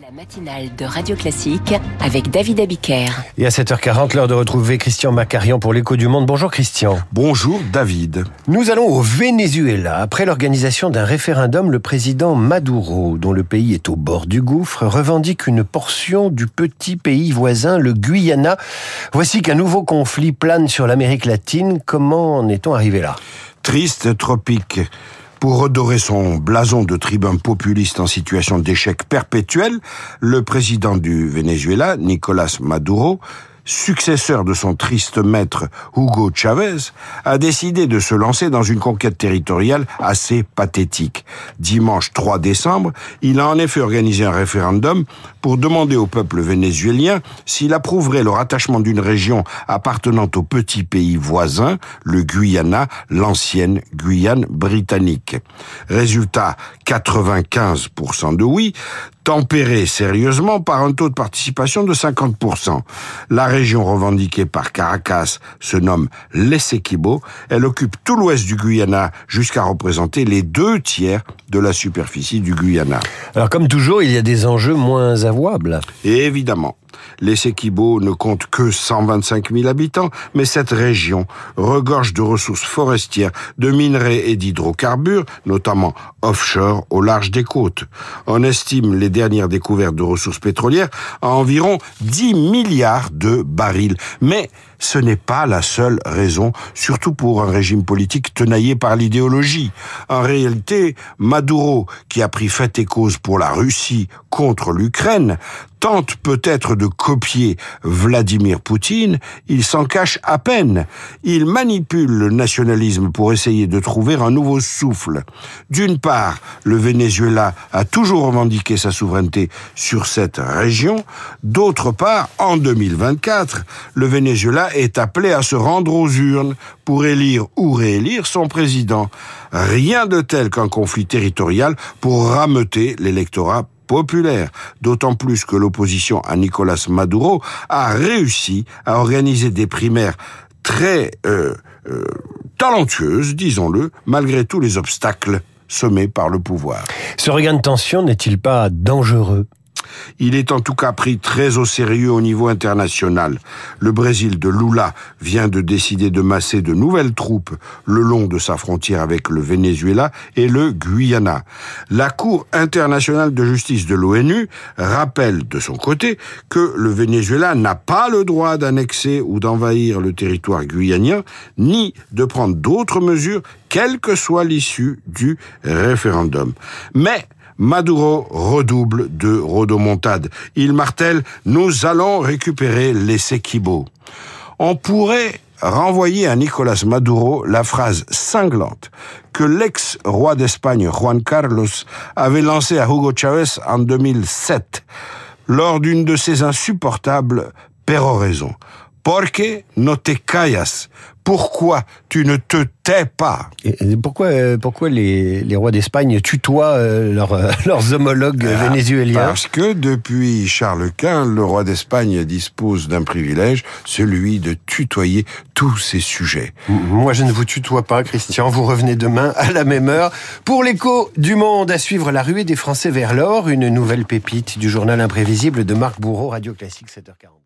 La matinale de Radio Classique avec David Abiker. Et à 7h40, l'heure de retrouver Christian Macarian pour l'écho du monde. Bonjour Christian. Bonjour David. Nous allons au Venezuela. Après l'organisation d'un référendum, le président Maduro, dont le pays est au bord du gouffre, revendique une portion du petit pays voisin, le Guyana. Voici qu'un nouveau conflit plane sur l'Amérique latine. Comment en est-on arrivé là? Triste tropique. Pour redorer son blason de tribun populiste en situation d'échec perpétuel, le président du Venezuela, Nicolas Maduro, successeur de son triste maître Hugo Chavez, a décidé de se lancer dans une conquête territoriale assez pathétique. Dimanche 3 décembre, il a en effet organisé un référendum pour demander au peuple vénézuélien s'il approuverait le rattachement d'une région appartenant au petit pays voisin, le Guyana, l'ancienne Guyane britannique. Résultat, 95% de oui, tempéré sérieusement par un taux de participation de 50%. La région revendiquée par Caracas se nomme l'Essequibo. Elle occupe tout l'ouest du Guyana jusqu'à représenter les deux tiers de la superficie du Guyana. Alors comme toujours, il y a des enjeux moins avouables. Et évidemment, les Sequibo ne comptent que 125 000 habitants, mais cette région regorge de ressources forestières, de minerais et d'hydrocarbures, notamment offshore au large des côtes. On estime les dernières découvertes de ressources pétrolières à environ 10 milliards de barils. Mais ce n'est pas la seule raison, surtout pour un régime politique tenaillé par l'idéologie. En réalité, Maduro, qui a pris fait et cause pour la Russie contre l'Ukraine, tente peut-être de copier Vladimir Poutine, il s'en cache à peine. Il manipule le nationalisme pour essayer de trouver un nouveau souffle. D'une part, le Venezuela a toujours revendiqué sa souveraineté sur cette région. D'autre part, en 2024, le Venezuela est appelé à se rendre aux urnes pour élire ou réélire son président. Rien de tel qu'un conflit territorial pour rameuter l'électorat populaire, d'autant plus que l'opposition à Nicolas Maduro a réussi à organiser des primaires très euh, euh, talentueuses, disons-le, malgré tous les obstacles semés par le pouvoir. Ce regain de tension n'est-il pas dangereux? Il est en tout cas pris très au sérieux au niveau international. Le Brésil de Lula vient de décider de masser de nouvelles troupes le long de sa frontière avec le Venezuela et le Guyana. La Cour internationale de justice de l'ONU rappelle de son côté que le Venezuela n'a pas le droit d'annexer ou d'envahir le territoire guyanien, ni de prendre d'autres mesures, quelle que soit l'issue du référendum. Mais Maduro redouble de rodomontade. Il martèle Nous allons récupérer les Sequibo. On pourrait renvoyer à Nicolas Maduro la phrase cinglante que l'ex-roi d'Espagne Juan Carlos avait lancée à Hugo Chavez en 2007 lors d'une de ses insupportables péroraisons. Porque no te callas pourquoi tu ne te tais pas? Et pourquoi, euh, pourquoi les, les rois d'Espagne tutoient euh, leur, euh, leurs homologues ah, vénézuéliens? Parce que depuis Charles Quint, le roi d'Espagne dispose d'un privilège, celui de tutoyer tous ses sujets. Moi, je ne vous tutoie pas, Christian. Vous revenez demain à la même heure pour l'écho du monde à suivre la ruée des Français vers l'or, une nouvelle pépite du journal imprévisible de Marc Bourreau, Radio Classique 7h40.